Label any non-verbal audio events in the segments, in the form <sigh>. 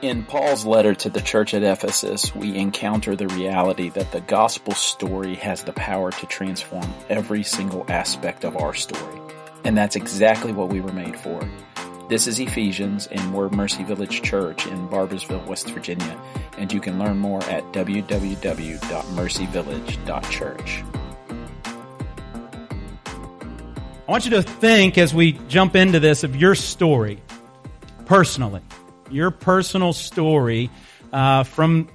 In Paul's letter to the church at Ephesus, we encounter the reality that the gospel story has the power to transform every single aspect of our story. And that's exactly what we were made for. This is Ephesians, and we're Mercy Village Church in Barboursville, West Virginia. And you can learn more at www.mercyvillage.church. I want you to think as we jump into this of your story personally your personal story uh, from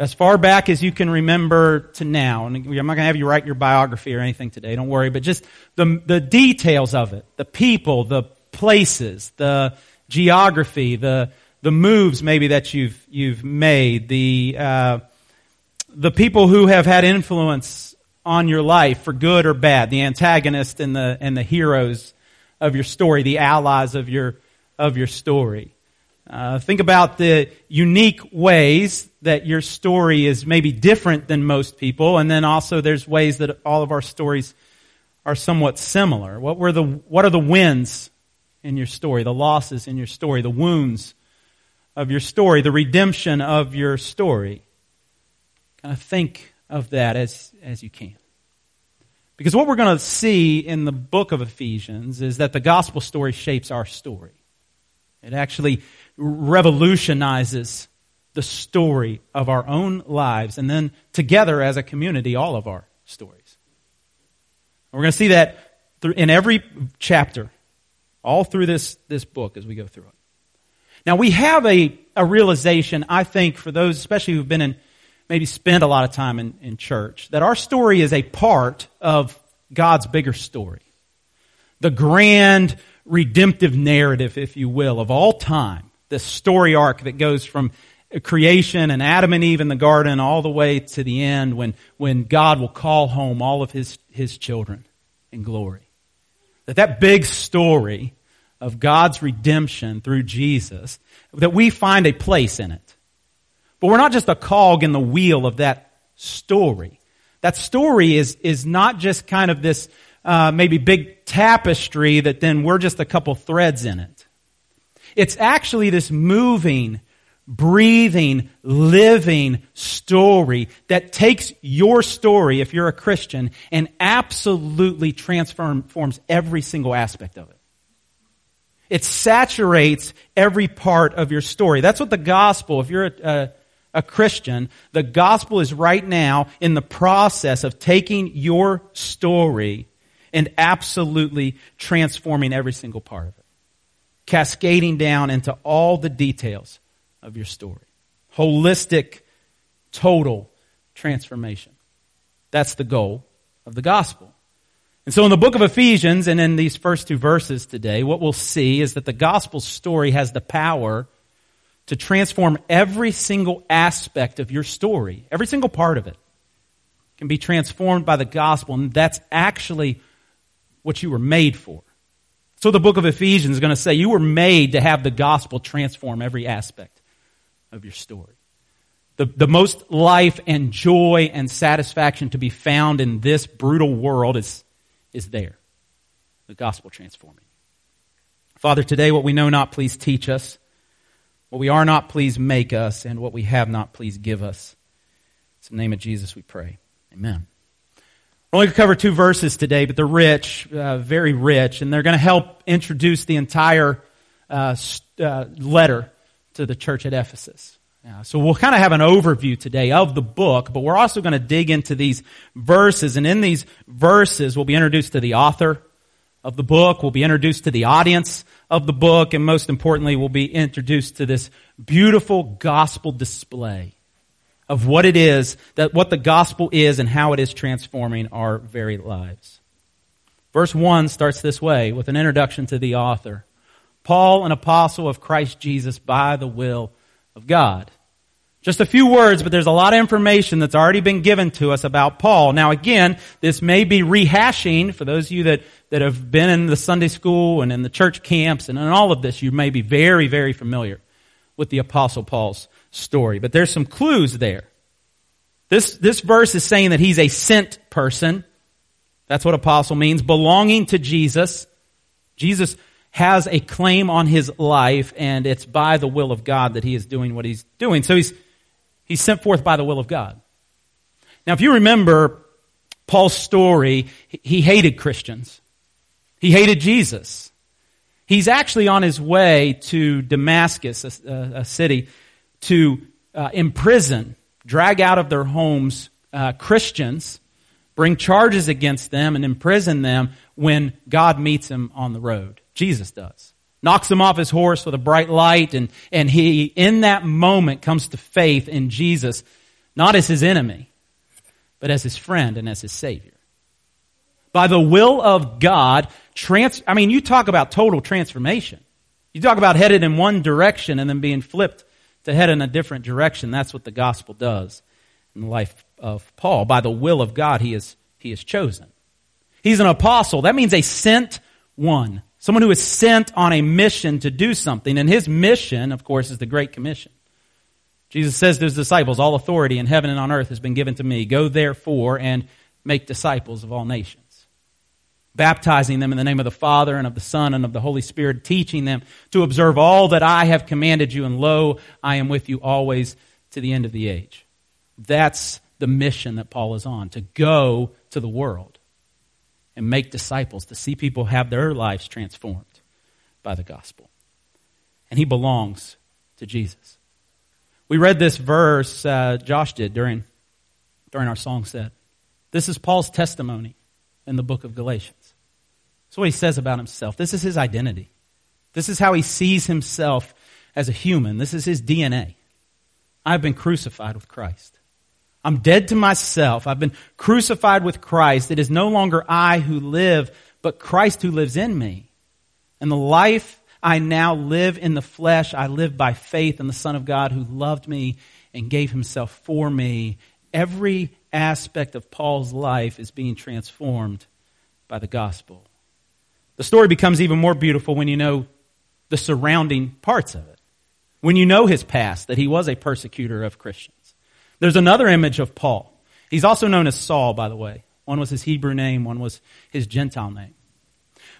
as far back as you can remember to now. And I'm not going to have you write your biography or anything today, don't worry, but just the, the details of it, the people, the places, the geography, the, the moves maybe that you've, you've made, the, uh, the people who have had influence on your life for good or bad, the antagonist and the, and the heroes of your story, the allies of your, of your story. Uh, think about the unique ways that your story is maybe different than most people, and then also there's ways that all of our stories are somewhat similar. What were the what are the wins in your story, the losses in your story, the wounds of your story, the redemption of your story? Kind of think of that as as you can. Because what we're going to see in the book of Ephesians is that the gospel story shapes our story. It actually revolutionizes the story of our own lives and then together as a community, all of our stories. We're going to see that in every chapter, all through this, this book as we go through it. Now we have a, a realization, I think, for those especially who've been in, maybe spent a lot of time in, in church, that our story is a part of God's bigger story. The grand redemptive narrative, if you will, of all time this story arc that goes from creation and Adam and Eve in the garden all the way to the end when, when God will call home all of his, his children in glory. That that big story of God's redemption through Jesus, that we find a place in it. But we're not just a cog in the wheel of that story. That story is, is not just kind of this uh, maybe big tapestry that then we're just a couple threads in it. It's actually this moving, breathing, living story that takes your story, if you're a Christian, and absolutely transforms every single aspect of it. It saturates every part of your story. That's what the gospel, if you're a, a, a Christian, the gospel is right now in the process of taking your story and absolutely transforming every single part of it cascading down into all the details of your story. Holistic, total transformation. That's the goal of the gospel. And so in the book of Ephesians and in these first two verses today, what we'll see is that the gospel story has the power to transform every single aspect of your story. Every single part of it can be transformed by the gospel, and that's actually what you were made for. So the book of Ephesians is going to say you were made to have the gospel transform every aspect of your story. The, the most life and joy and satisfaction to be found in this brutal world is, is there. The gospel transforming. Father, today what we know not, please teach us. What we are not, please make us. And what we have not, please give us. In the name of Jesus we pray. Amen. We're only going to cover two verses today, but they're rich, uh, very rich, and they're going to help introduce the entire uh, uh, letter to the church at Ephesus. so we'll kind of have an overview today of the book, but we're also going to dig into these verses, and in these verses, we'll be introduced to the author of the book, we'll be introduced to the audience of the book, and most importantly, we'll be introduced to this beautiful gospel display of what it is, that what the gospel is and how it is transforming our very lives. Verse 1 starts this way with an introduction to the author. Paul, an apostle of Christ Jesus by the will of God. Just a few words, but there's a lot of information that's already been given to us about Paul. Now again, this may be rehashing for those of you that, that have been in the Sunday school and in the church camps and in all of this, you may be very, very familiar with the apostle Paul's story. But there's some clues there. This, this verse is saying that he's a sent person. That's what apostle means, belonging to Jesus. Jesus has a claim on his life, and it's by the will of God that he is doing what he's doing. So he's, he's sent forth by the will of God. Now, if you remember Paul's story, he hated Christians. He hated Jesus. He's actually on his way to Damascus, a, a city, to uh, imprison, drag out of their homes uh, Christians, bring charges against them, and imprison them when God meets him on the road. Jesus does. Knocks him off his horse with a bright light, and, and he, in that moment, comes to faith in Jesus, not as his enemy, but as his friend and as his Savior. By the will of God, trans, I mean, you talk about total transformation. You talk about headed in one direction and then being flipped to head in a different direction. That's what the gospel does in the life of Paul. By the will of God, he is, he is chosen. He's an apostle. That means a sent one. Someone who is sent on a mission to do something. And his mission, of course, is the Great Commission. Jesus says to his disciples, All authority in heaven and on earth has been given to me. Go therefore and make disciples of all nations. Baptizing them in the name of the Father and of the Son and of the Holy Spirit, teaching them to observe all that I have commanded you, and lo, I am with you always to the end of the age. That's the mission that Paul is on, to go to the world and make disciples, to see people have their lives transformed by the gospel. And he belongs to Jesus. We read this verse, uh, Josh did during, during our song set. This is Paul's testimony in the book of Galatians. That's what he says about himself. This is his identity. This is how he sees himself as a human. This is his DNA. I've been crucified with Christ. I'm dead to myself. I've been crucified with Christ. It is no longer I who live, but Christ who lives in me. And the life I now live in the flesh, I live by faith in the Son of God who loved me and gave himself for me. Every aspect of Paul's life is being transformed by the gospel. The story becomes even more beautiful when you know the surrounding parts of it. When you know his past, that he was a persecutor of Christians there's another image of Paul. He's also known as Saul, by the way. One was his Hebrew name, one was his Gentile name.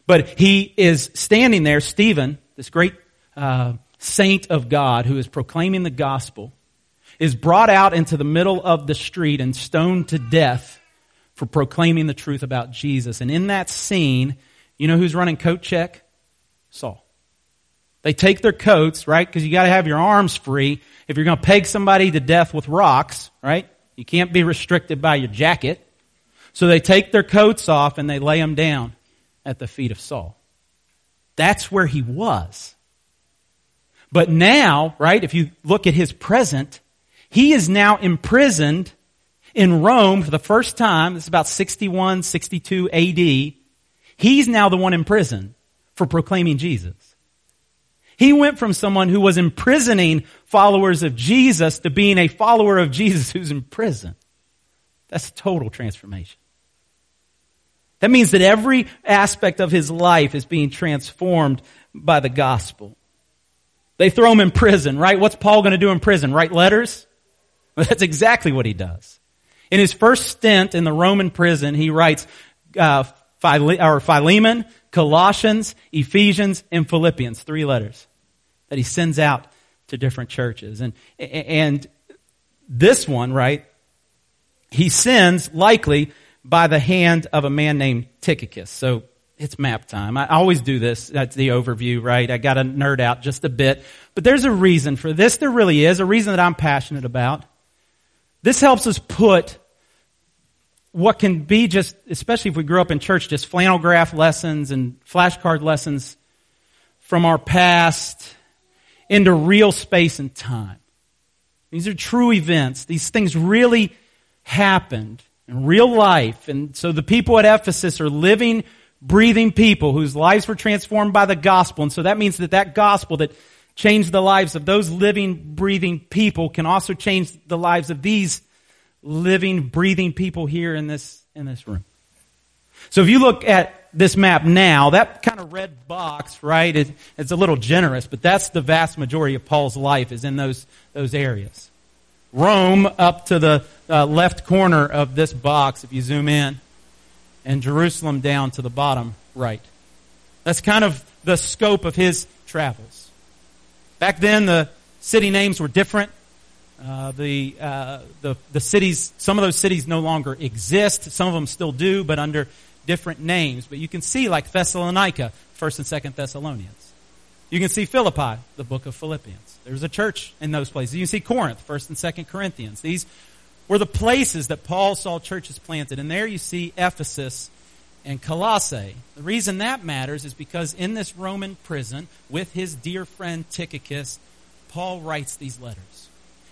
But he is standing there, Stephen, this great uh, saint of God who is proclaiming the gospel, is brought out into the middle of the street and stoned to death for proclaiming the truth about Jesus. And in that scene, you know who's running coat check? Saul. They take their coats, right? Because you got to have your arms free if you're going to peg somebody to death with rocks, right? You can't be restricted by your jacket. So they take their coats off and they lay them down at the feet of Saul. That's where he was. But now, right, if you look at his present, he is now imprisoned in Rome for the first time. This is about 61, 62 AD. He's now the one in prison for proclaiming Jesus. He went from someone who was imprisoning followers of Jesus to being a follower of Jesus who's in prison. That's a total transformation. That means that every aspect of his life is being transformed by the gospel. They throw him in prison, right? What's Paul going to do in prison? Write letters? Well, that's exactly what he does. In his first stint in the Roman prison, he writes uh, Philemon, Colossians, Ephesians, and Philippians, three letters that he sends out to different churches. And, and this one, right, he sends likely by the hand of a man named Tychicus. So it's map time. I always do this. That's the overview, right? I got to nerd out just a bit. But there's a reason for this. There really is a reason that I'm passionate about. This helps us put what can be just, especially if we grew up in church, just flannel graph lessons and flashcard lessons from our past into real space and time. These are true events. These things really happened in real life. And so the people at Ephesus are living, breathing people whose lives were transformed by the gospel. And so that means that that gospel that changed the lives of those living, breathing people can also change the lives of these living, breathing people here in this, in this room. So if you look at this map now, that kind of red box, right, it, it's a little generous, but that's the vast majority of Paul's life is in those, those areas. Rome up to the uh, left corner of this box, if you zoom in, and Jerusalem down to the bottom right. That's kind of the scope of his travels. Back then, the city names were different. Uh, the, uh, the, the cities, some of those cities no longer exist. Some of them still do, but under different names. But you can see like Thessalonica, 1st and 2nd Thessalonians. You can see Philippi, the book of Philippians. There's a church in those places. You can see Corinth, 1st and 2nd Corinthians. These were the places that Paul saw churches planted. And there you see Ephesus and Colossae. The reason that matters is because in this Roman prison, with his dear friend Tychicus, Paul writes these letters.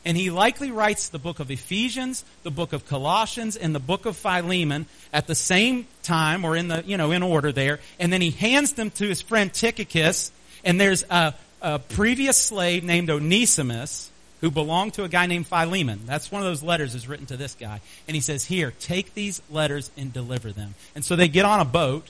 And he likely writes the book of Ephesians, the book of Colossians, and the book of Philemon at the same time or in the, you know, in order there. And then he hands them to his friend Tychicus. And there's a, a previous slave named Onesimus who belonged to a guy named Philemon. That's one of those letters is written to this guy. And he says, here, take these letters and deliver them. And so they get on a boat,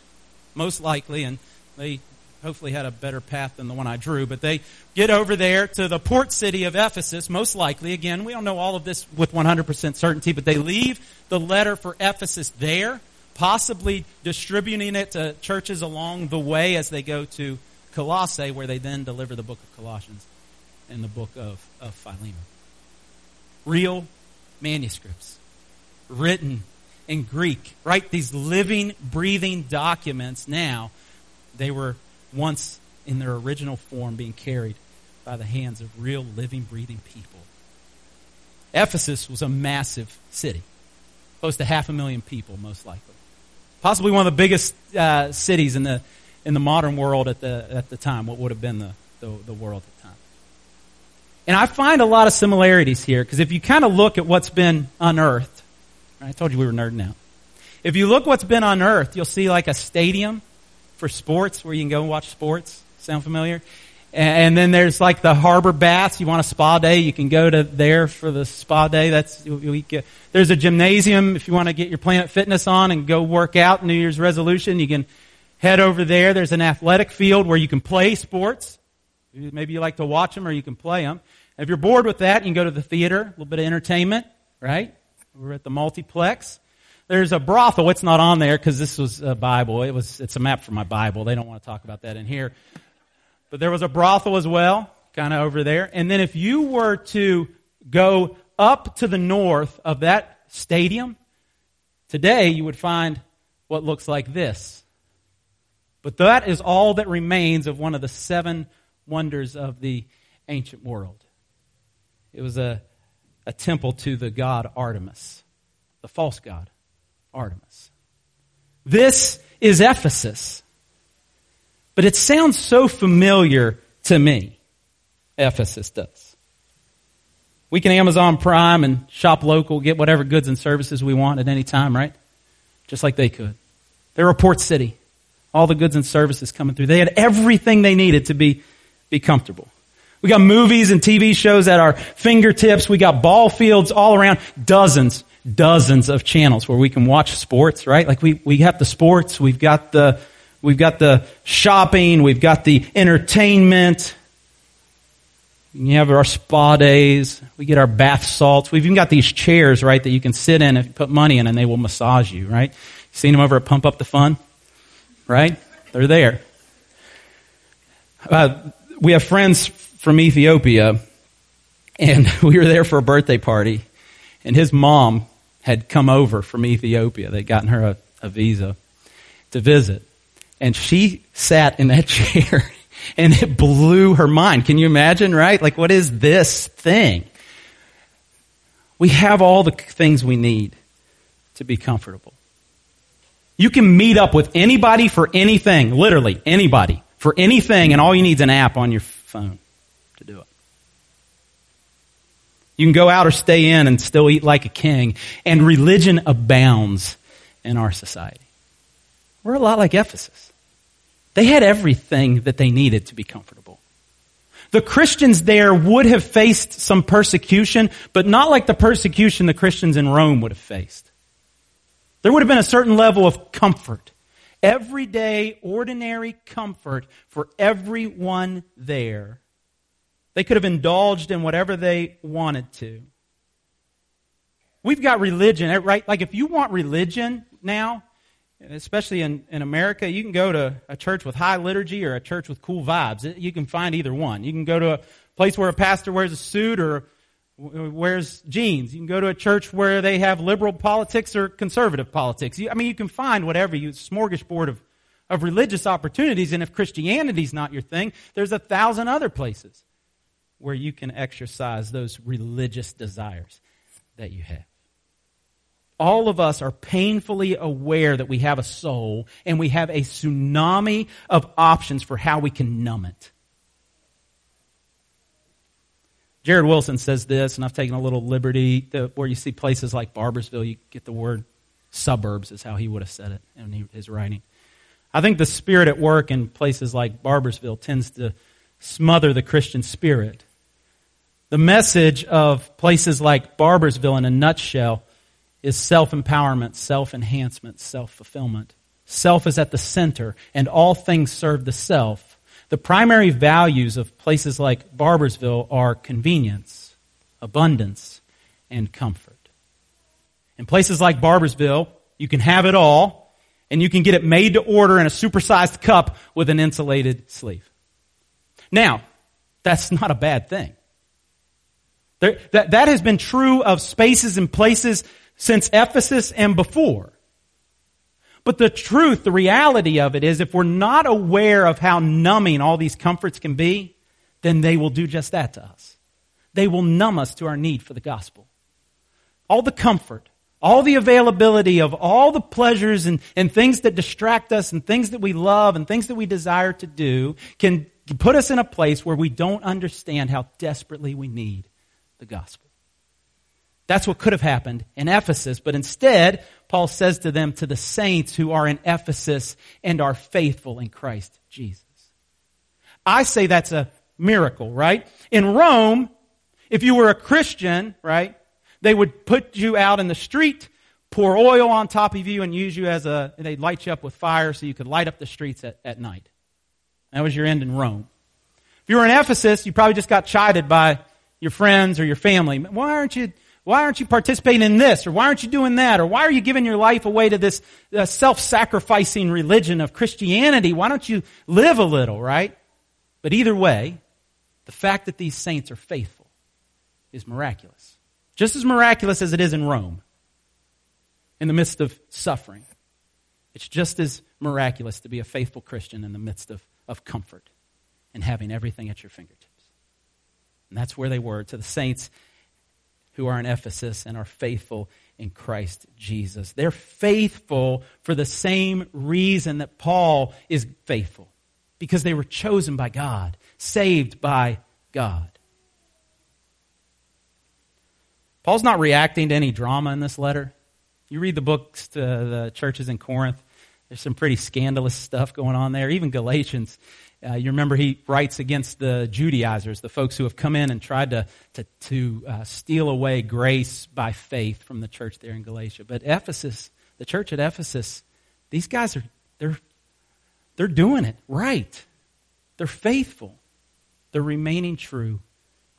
most likely, and they hopefully had a better path than the one I drew, but they get over there to the port city of Ephesus, most likely. Again, we don't know all of this with 100% certainty, but they leave the letter for Ephesus there, possibly distributing it to churches along the way as they go to Colossae, where they then deliver the book of Colossians and the book of, of Philemon. Real manuscripts, written in Greek, right? These living, breathing documents now, they were once in their original form being carried by the hands of real living, breathing people. Ephesus was a massive city, close to half a million people, most likely. Possibly one of the biggest uh, cities in the in the modern world at the at the time. What would have been the, the, the world at the time. And I find a lot of similarities here because if you kind of look at what's been unearthed, I told you we were nerding out. If you look what's been unearthed, you'll see like a stadium for sports where you can go and watch sports. Sound familiar? And then there's like the harbor baths. You want a spa day, you can go to there for the spa day. That's get. There's a gymnasium if you want to get your Planet Fitness on and go work out. New Year's resolution. You can head over there. There's an athletic field where you can play sports. Maybe you like to watch them or you can play them. if you're bored with that, you can go to the theater. A little bit of entertainment, right? We're at the multiplex. There's a brothel. It's not on there because this was a Bible. It was, it's a map for my Bible. They don't want to talk about that in here. But there was a brothel as well, kind of over there. And then if you were to go up to the north of that stadium, today you would find what looks like this. But that is all that remains of one of the seven wonders of the ancient world. It was a, a temple to the god Artemis, the false god. Artemis. This is Ephesus. But it sounds so familiar to me. Ephesus does. We can Amazon Prime and shop local, get whatever goods and services we want at any time, right? Just like they could. They're a port city. All the goods and services coming through. They had everything they needed to be, be comfortable. We got movies and TV shows at our fingertips. We got ball fields all around. Dozens, dozens of channels where we can watch sports, right? Like we, we have the sports, we've got the, we've got the shopping, we've got the entertainment. You have our spa days. We get our bath salts. We've even got these chairs, right, that you can sit in and put money in and they will massage you, right? Seen them over at Pump Up the Fun? Right? They're there. Uh, we have friends from Ethiopia and <laughs> we were there for a birthday party and his mom had come over from Ethiopia. They'd gotten her a, a visa to visit. And she sat in that <laughs> chair and it blew her mind. Can you imagine, right? Like, what is this thing? We have all the things we need to be comfortable. You can meet up with anybody for anything, literally anybody, for anything, and all you need is an app on your phone to do it. You can go out or stay in and still eat like a king. And religion abounds in our society. We're a lot like Ephesus. They had everything that they needed to be comfortable. The Christians there would have faced some persecution, but not like the persecution the Christians in Rome would have faced. There would have been a certain level of comfort. Everyday, ordinary comfort for everyone there they could have indulged in whatever they wanted to. We've got religion, eh, right? Like if you want religion now, especially in, in America, you can go to a church with high liturgy or a church with cool vibes. You can find either one. You can go to a place where a pastor wears a suit or wears jeans. You can go to a church where they have liberal politics or conservative politics. I mean, you can find whatever you, smorgasbord of, of religious opportunities. And if Christianity's not your thing, there's a thousand other places where you can exercise those religious desires that you have all of us are painfully aware that we have a soul and we have a tsunami of options for how we can numb it. Jared Wilson says this, and I've taken a little liberty to, where you see places like Barboursville, you get the word suburbs, is how he would have said it in his writing. I think the spirit at work in places like Barboursville tends to smother the Christian spirit. The message of places like Barboursville in a nutshell, is self empowerment, self enhancement, self fulfillment. Self is at the center, and all things serve the self. The primary values of places like Barboursville are convenience, abundance, and comfort. In places like Barboursville, you can have it all, and you can get it made to order in a supersized cup with an insulated sleeve. Now, that's not a bad thing. There, that, that has been true of spaces and places since Ephesus and before. But the truth, the reality of it is if we're not aware of how numbing all these comforts can be, then they will do just that to us. They will numb us to our need for the gospel. All the comfort, all the availability of all the pleasures and, and things that distract us and things that we love and things that we desire to do can put us in a place where we don't understand how desperately we need the gospel. That's what could have happened in Ephesus, but instead, Paul says to them, to the saints who are in Ephesus and are faithful in Christ Jesus. I say that's a miracle, right? In Rome, if you were a Christian, right, they would put you out in the street, pour oil on top of you, and use you as a, they'd light you up with fire so you could light up the streets at, at night. That was your end in Rome. If you were in Ephesus, you probably just got chided by your friends or your family. Why aren't you why aren't you participating in this? Or why aren't you doing that? Or why are you giving your life away to this uh, self-sacrificing religion of Christianity? Why don't you live a little, right? But either way, the fact that these saints are faithful is miraculous. Just as miraculous as it is in Rome, in the midst of suffering. It's just as miraculous to be a faithful Christian in the midst of, of comfort and having everything at your fingertips. And that's where they were to the saints who are in Ephesus and are faithful in Christ Jesus. They're faithful for the same reason that Paul is faithful. Because they were chosen by God, saved by God. Paul's not reacting to any drama in this letter. You read the books to the churches in Corinth, there's some pretty scandalous stuff going on there. Even Galatians uh, you remember he writes against the Judaizers, the folks who have come in and tried to, to, to uh, steal away grace by faith from the church there in Galatia. But Ephesus, the church at Ephesus, these guys are, they're, they're doing it right. They're faithful. They're remaining true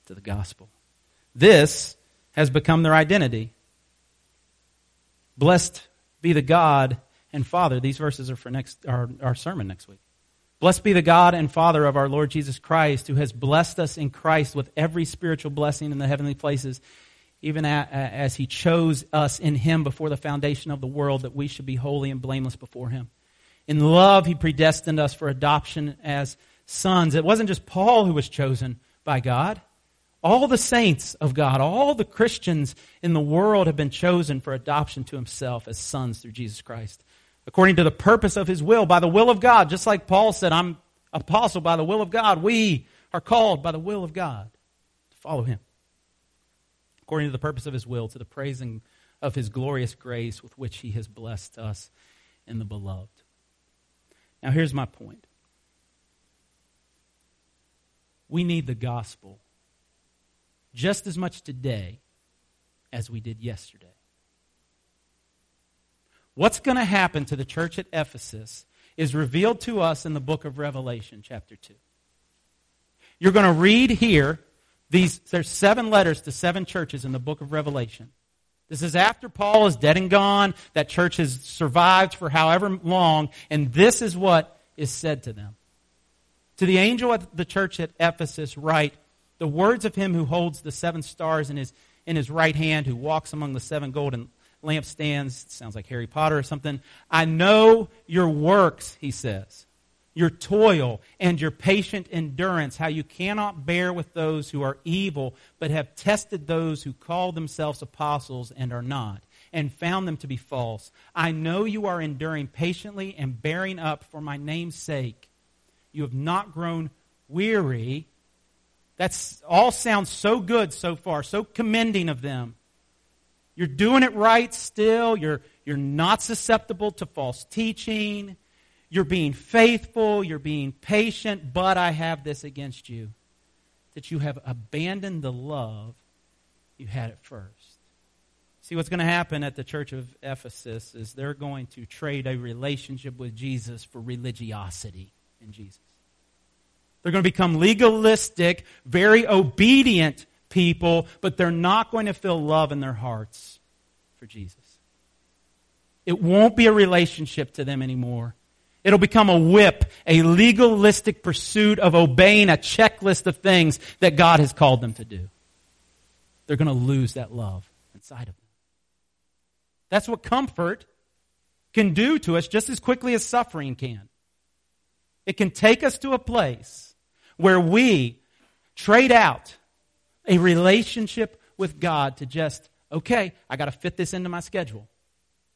to the gospel. This has become their identity. Blessed be the God and Father. These verses are for next, our, our sermon next week. Blessed be the God and Father of our Lord Jesus Christ, who has blessed us in Christ with every spiritual blessing in the heavenly places, even as he chose us in him before the foundation of the world, that we should be holy and blameless before him. In love, he predestined us for adoption as sons. It wasn't just Paul who was chosen by God. All the saints of God, all the Christians in the world have been chosen for adoption to himself as sons through Jesus Christ according to the purpose of his will, by the will of God. Just like Paul said, I'm apostle by the will of God. We are called by the will of God to follow him. According to the purpose of his will, to the praising of his glorious grace with which he has blessed us in the beloved. Now, here's my point. We need the gospel just as much today as we did yesterday. What's going to happen to the church at Ephesus is revealed to us in the book of Revelation, chapter 2. You're going to read here these there's seven letters to seven churches in the book of Revelation. This is after Paul is dead and gone. That church has survived for however long. And this is what is said to them. To the angel at the church at Ephesus, write the words of him who holds the seven stars in his, in his right hand, who walks among the seven golden lampstands. Sounds like Harry Potter or something. I know your works, he says your toil and your patient endurance, how you cannot bear with those who are evil, but have tested those who call themselves apostles and are not, and found them to be false. I know you are enduring patiently and bearing up for my name's sake. You have not grown weary. That's all sounds so good so far, so commending of them. You're doing it right still. You're, you're not susceptible to false teaching. You're being faithful, you're being patient, but I have this against you that you have abandoned the love you had at first. See, what's going to happen at the church of Ephesus is they're going to trade a relationship with Jesus for religiosity in Jesus. They're going to become legalistic, very obedient people, but they're not going to feel love in their hearts for Jesus. It won't be a relationship to them anymore. It'll become a whip, a legalistic pursuit of obeying a checklist of things that God has called them to do. They're going to lose that love inside of them. That's what comfort can do to us just as quickly as suffering can. It can take us to a place where we trade out a relationship with God to just, okay, I got to fit this into my schedule.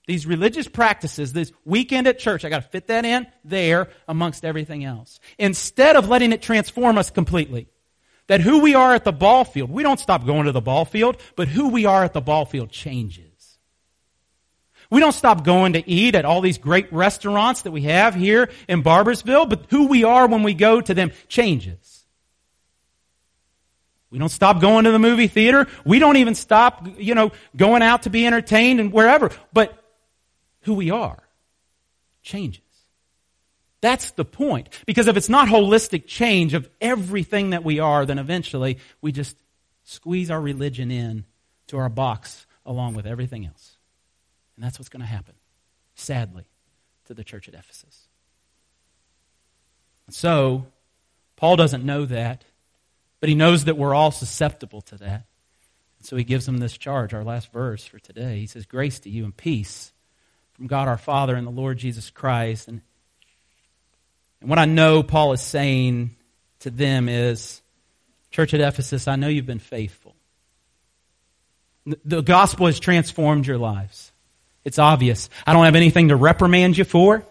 These religious practices, this weekend at church, I got to fit that in there amongst everything else. Instead of letting it transform us completely. That who we are at the ball field, we don't stop going to the ball field, but who we are at the ball field changes. We don't stop going to eat at all these great restaurants that we have here in Barboursville, but who we are when we go to them changes. We don't stop going to the movie theater. We don't even stop, you know, going out to be entertained and wherever. But who we are changes. That's the point. Because if it's not holistic change of everything that we are, then eventually we just squeeze our religion in to our box along with everything else. And that's what's going to happen, sadly, to the church at Ephesus. So, Paul doesn't know that, but he knows that we're all susceptible to that. And so he gives them this charge, our last verse for today. He says, Grace to you and peace from God our Father and the Lord Jesus Christ. And, and what I know Paul is saying to them is, Church at Ephesus, I know you've been faithful. The gospel has transformed your lives. It's obvious. I don't have anything to reprimand you for.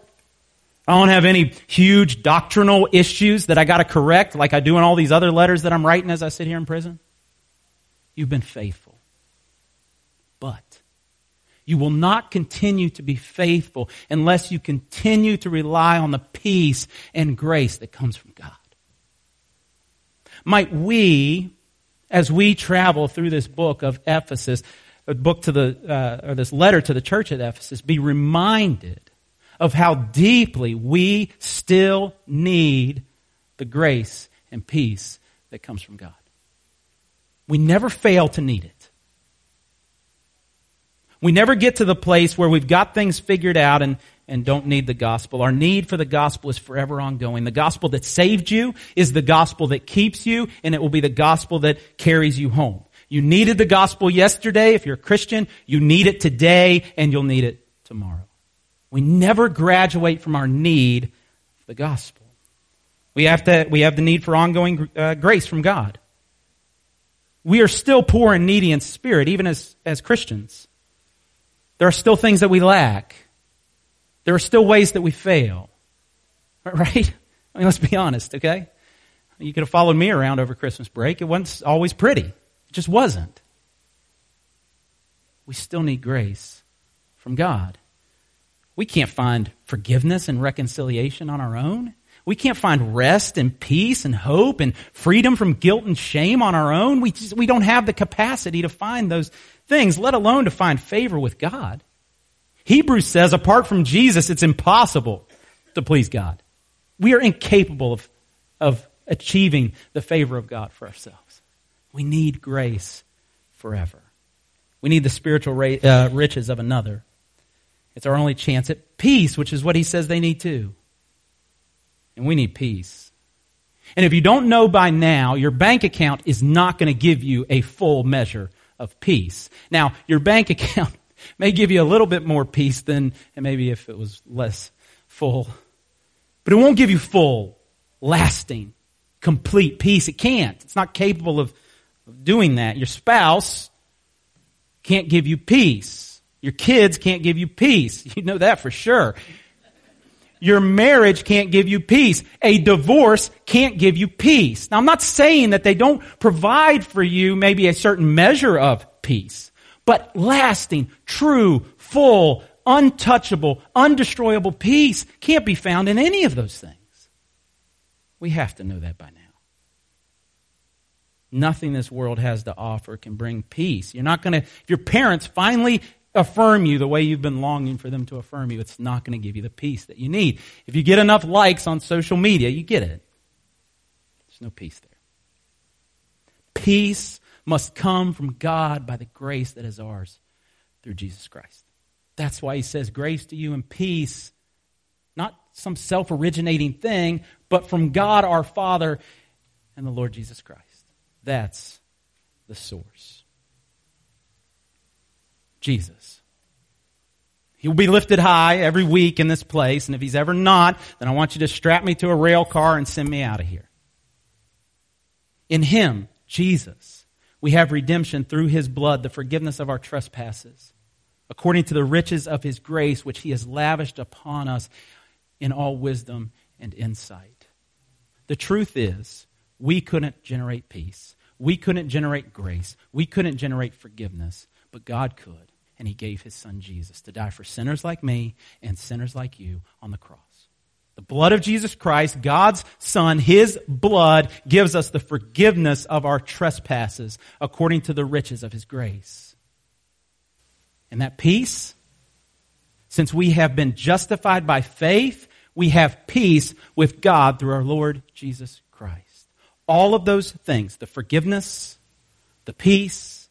I don't have any huge doctrinal issues that I got to correct like I do in all these other letters that I'm writing as I sit here in prison. You've been faithful. But you will not continue to be faithful unless you continue to rely on the peace and grace that comes from God. Might we, as we travel through this book of Ephesus, a book to the, uh, or this letter to the church at Ephesus, be reminded of how deeply we still need the grace and peace that comes from God. We never fail to need it. We never get to the place where we've got things figured out and, and don't need the gospel. Our need for the gospel is forever ongoing. The gospel that saved you is the gospel that keeps you, and it will be the gospel that carries you home. You needed the gospel yesterday. If you're a Christian, you need it today, and you'll need it tomorrow. We never graduate from our need for the gospel. We have to, we have the need for ongoing uh, grace from God. We are still poor and needy in spirit, even as, as Christians. There are still things that we lack. There are still ways that we fail. <laughs> Right? I mean, let's be honest, okay? You could have followed me around over Christmas break. It wasn't always pretty. It just wasn't. We still need grace from God. We can't find forgiveness and reconciliation on our own. We can't find rest and peace and hope and freedom from guilt and shame on our own. We, just, we don't have the capacity to find those things, let alone to find favor with God. Hebrews says apart from Jesus, it's impossible to please God. We are incapable of, of achieving the favor of God for ourselves. We need grace forever. We need the spiritual ra- uh, riches of another. It's our only chance at peace, which is what he says they need too. And we need peace. And if you don't know by now, your bank account is not going to give you a full measure of peace. Now, your bank <laughs> account may give you a little bit more peace than maybe if it was less full. But it won't give you full, lasting, complete peace. It can't. It's not capable of, doing that. Your spouse can't give you peace. Your kids can't give you peace. <laughs> You know that for sure. Your marriage can't give you peace. A divorce can't give you peace. Now I'm not saying that they don't provide for you maybe a certain measure of peace, but lasting, true, full, untouchable, undestroyable peace can't be found in any of those things. We have to know that by now. Nothing this world has to offer can bring peace. You're not going to, if your parents finally affirm you the way you've been longing for them to affirm you, it's not going to give you the peace that you need. If you get enough likes on social media, you get it. There's no peace there. Peace must come from God by the grace that is ours through Jesus Christ. That's why he says grace to you and peace, not some self originating thing, but from God our Father and the Lord Jesus Christ. That's the source. Jesus. He will be lifted high every week in this place, and if he's ever not, then I want you to strap me to a rail car and send me out of here. In him, Jesus, we have redemption through his blood, the forgiveness of our trespasses, according to the riches of his grace, which he has lavished upon us in all wisdom and insight. The truth is, we couldn't generate peace. We couldn't generate grace. We couldn't generate forgiveness, but God could. And He gave His Son Jesus to die for sinners like me and sinners like you on the cross. The blood of Jesus Christ, God's Son, His blood gives us the forgiveness of our trespasses according to the riches of His grace. And that peace, since we have been justified by faith, we have peace with God through our Lord Jesus Christ. all of those things the forgiveness, the peace,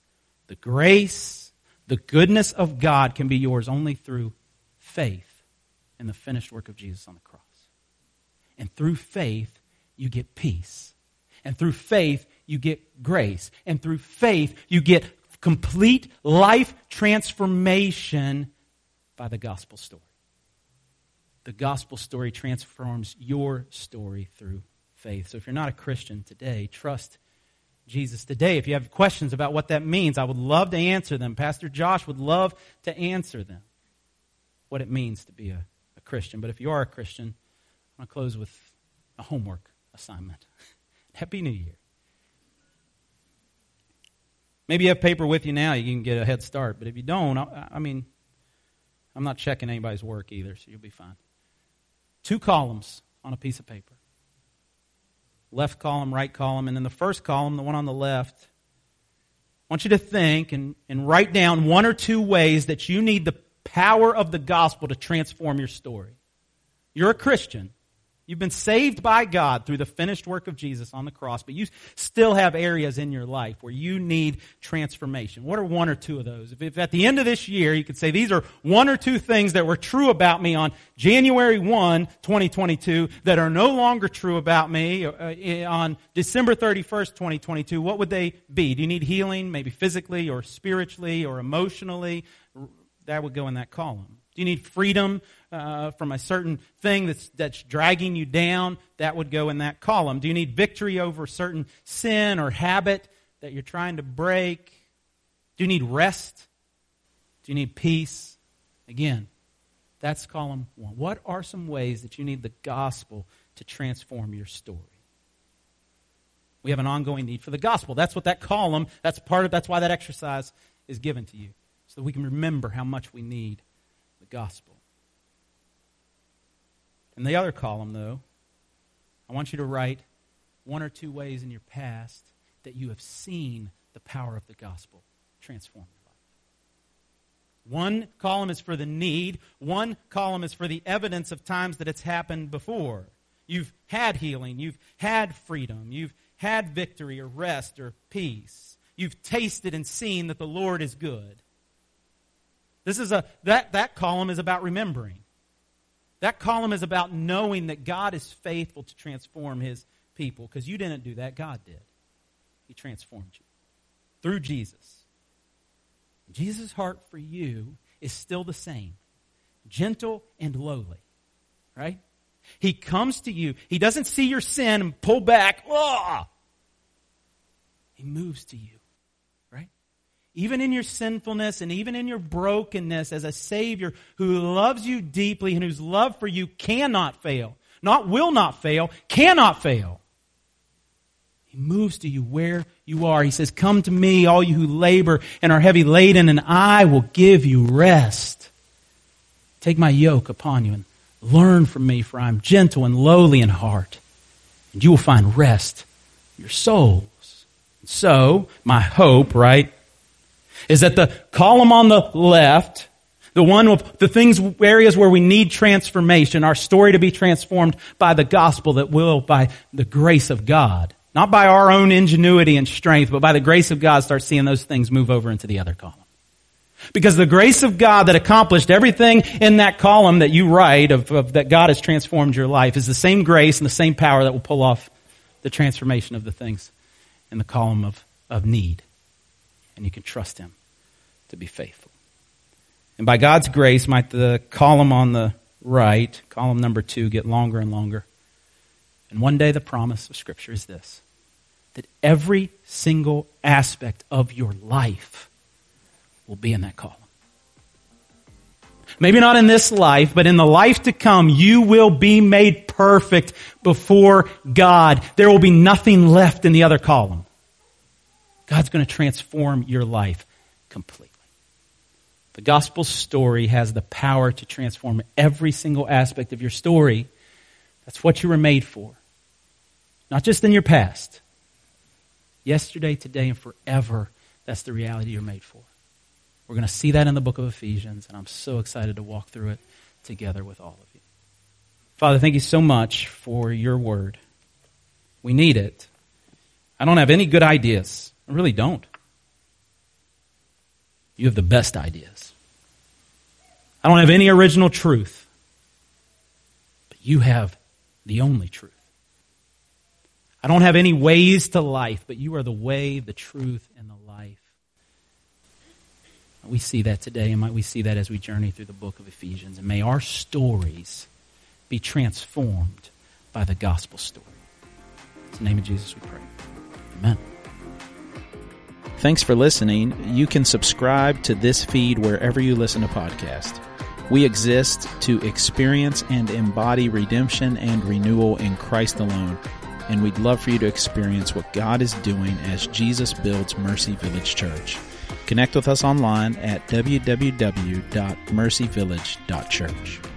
the grace, the goodness of God can be yours only through faith in the finished work of Jesus on the cross. And through faith, you get peace. And through faith, you get grace. And through faith, you get complete life transformation by the gospel story. The gospel story transforms your story through faith. So if you're not a Christian today, trust Jesus today. If you have questions about what that means, I would love to answer them. Pastor Josh would love to answer them. What it means to be a, a Christian. But if you are a Christian, I'm going to close with a homework assignment. <laughs> Happy New Year. Maybe you have paper with you now, you can get a head start. But if you don't, I, I mean, I'm not checking anybody's work either, so you'll be fine. Two columns on a piece of paper left column, right column, and then the first column, the one on the left, I want you to think and, and write down one or two ways that you need the power of the gospel to transform your story. You're a Christian. You've been saved by God through the finished work of Jesus on the cross, but you still have areas in your life where you need transformation. What are one or two of those? If, if, at the end of this year you could say these are one or two things that were true about me on January 1, 2022 that are no longer true about me uh, on December 31st, 2022, what would they be? Do you need healing, maybe physically or spiritually or emotionally? That would go in that column. Do you need freedom uh, from a certain thing that's, that's dragging you down? That would go in that column. Do you need victory over a certain sin or habit that you're trying to break? Do you need rest? Do you need peace? Again, that's column one. What are some ways that you need the gospel to transform your story? We have an ongoing need for the gospel. That's what that column, that's part of that's why that exercise is given to you. So that we can remember how much we need gospel. In the other column, though, I want you to write one or two ways in your past that you have seen the power of the gospel transform your life. One column is for the need, one column is for the evidence of times that it's happened before. You've had healing, you've had freedom, you've had victory or rest or peace. you've tasted and seen that the Lord is good. This is a that that column is about remembering. That column is about knowing that God is faithful to transform his people because you didn't do that, God did. He transformed you through Jesus. Jesus' heart for you is still the same gentle and lowly, right? He comes to you. He doesn't see your sin and pull back. Oh! He moves to you? Even in your sinfulness and even in your brokenness as a Savior who loves you deeply and whose love for you cannot fail, not will not fail, cannot fail. He moves to you where you are. He says, Come to me, all you who labor and are heavy laden, and I will give you rest. Take my yoke upon you and learn from me, for I am gentle and lowly in heart, and you will find rest your souls. So, my hope, right, is that the column on the left, the one of the things, areas where we need transformation, our story to be transformed by the gospel that will, by the grace of God, not by our own ingenuity and strength, but by the grace of God, start seeing those things move over into the other column. Because the grace of God that accomplished everything in that column that you write of, of, that God has transformed your life is the same grace and the same power that will pull off the transformation of the things in the column of, of need. And you can trust Him to be faithful. And by God's grace, might the column on the right, column number two, get longer and longer. And one day the promise of Scripture is this that every single aspect of your life will be in that column. Maybe not in this life, but in the life to come, you will be made perfect before God. There will be nothing left in the other column. God's going to transform your life completely. The gospel story has the power to transform every single aspect of your story. That's what you were made for. Not just in your past. Yesterday, today, and forever, that's the reality you're made for. We're going to see that in the book of Ephesians, and I'm so excited to walk through it together with all of you. Father, thank you so much for your word. We need it. I don't have any good ideas. Really don't. You have the best ideas. I don't have any original truth. But you have the only truth. I don't have any ways to life, but you are the way, the truth, and the life. We see that today, and might we see that as we journey through the book of Ephesians. And may our stories be transformed by the gospel story. In the name of Jesus we pray. Amen. Thanks for listening. You can subscribe to this feed wherever you listen to podcasts. We exist to experience and embody redemption and renewal in Christ alone. And we'd love for you to experience what God is doing as Jesus builds Mercy Village Church. Connect with us online at www.mercyvillage.church.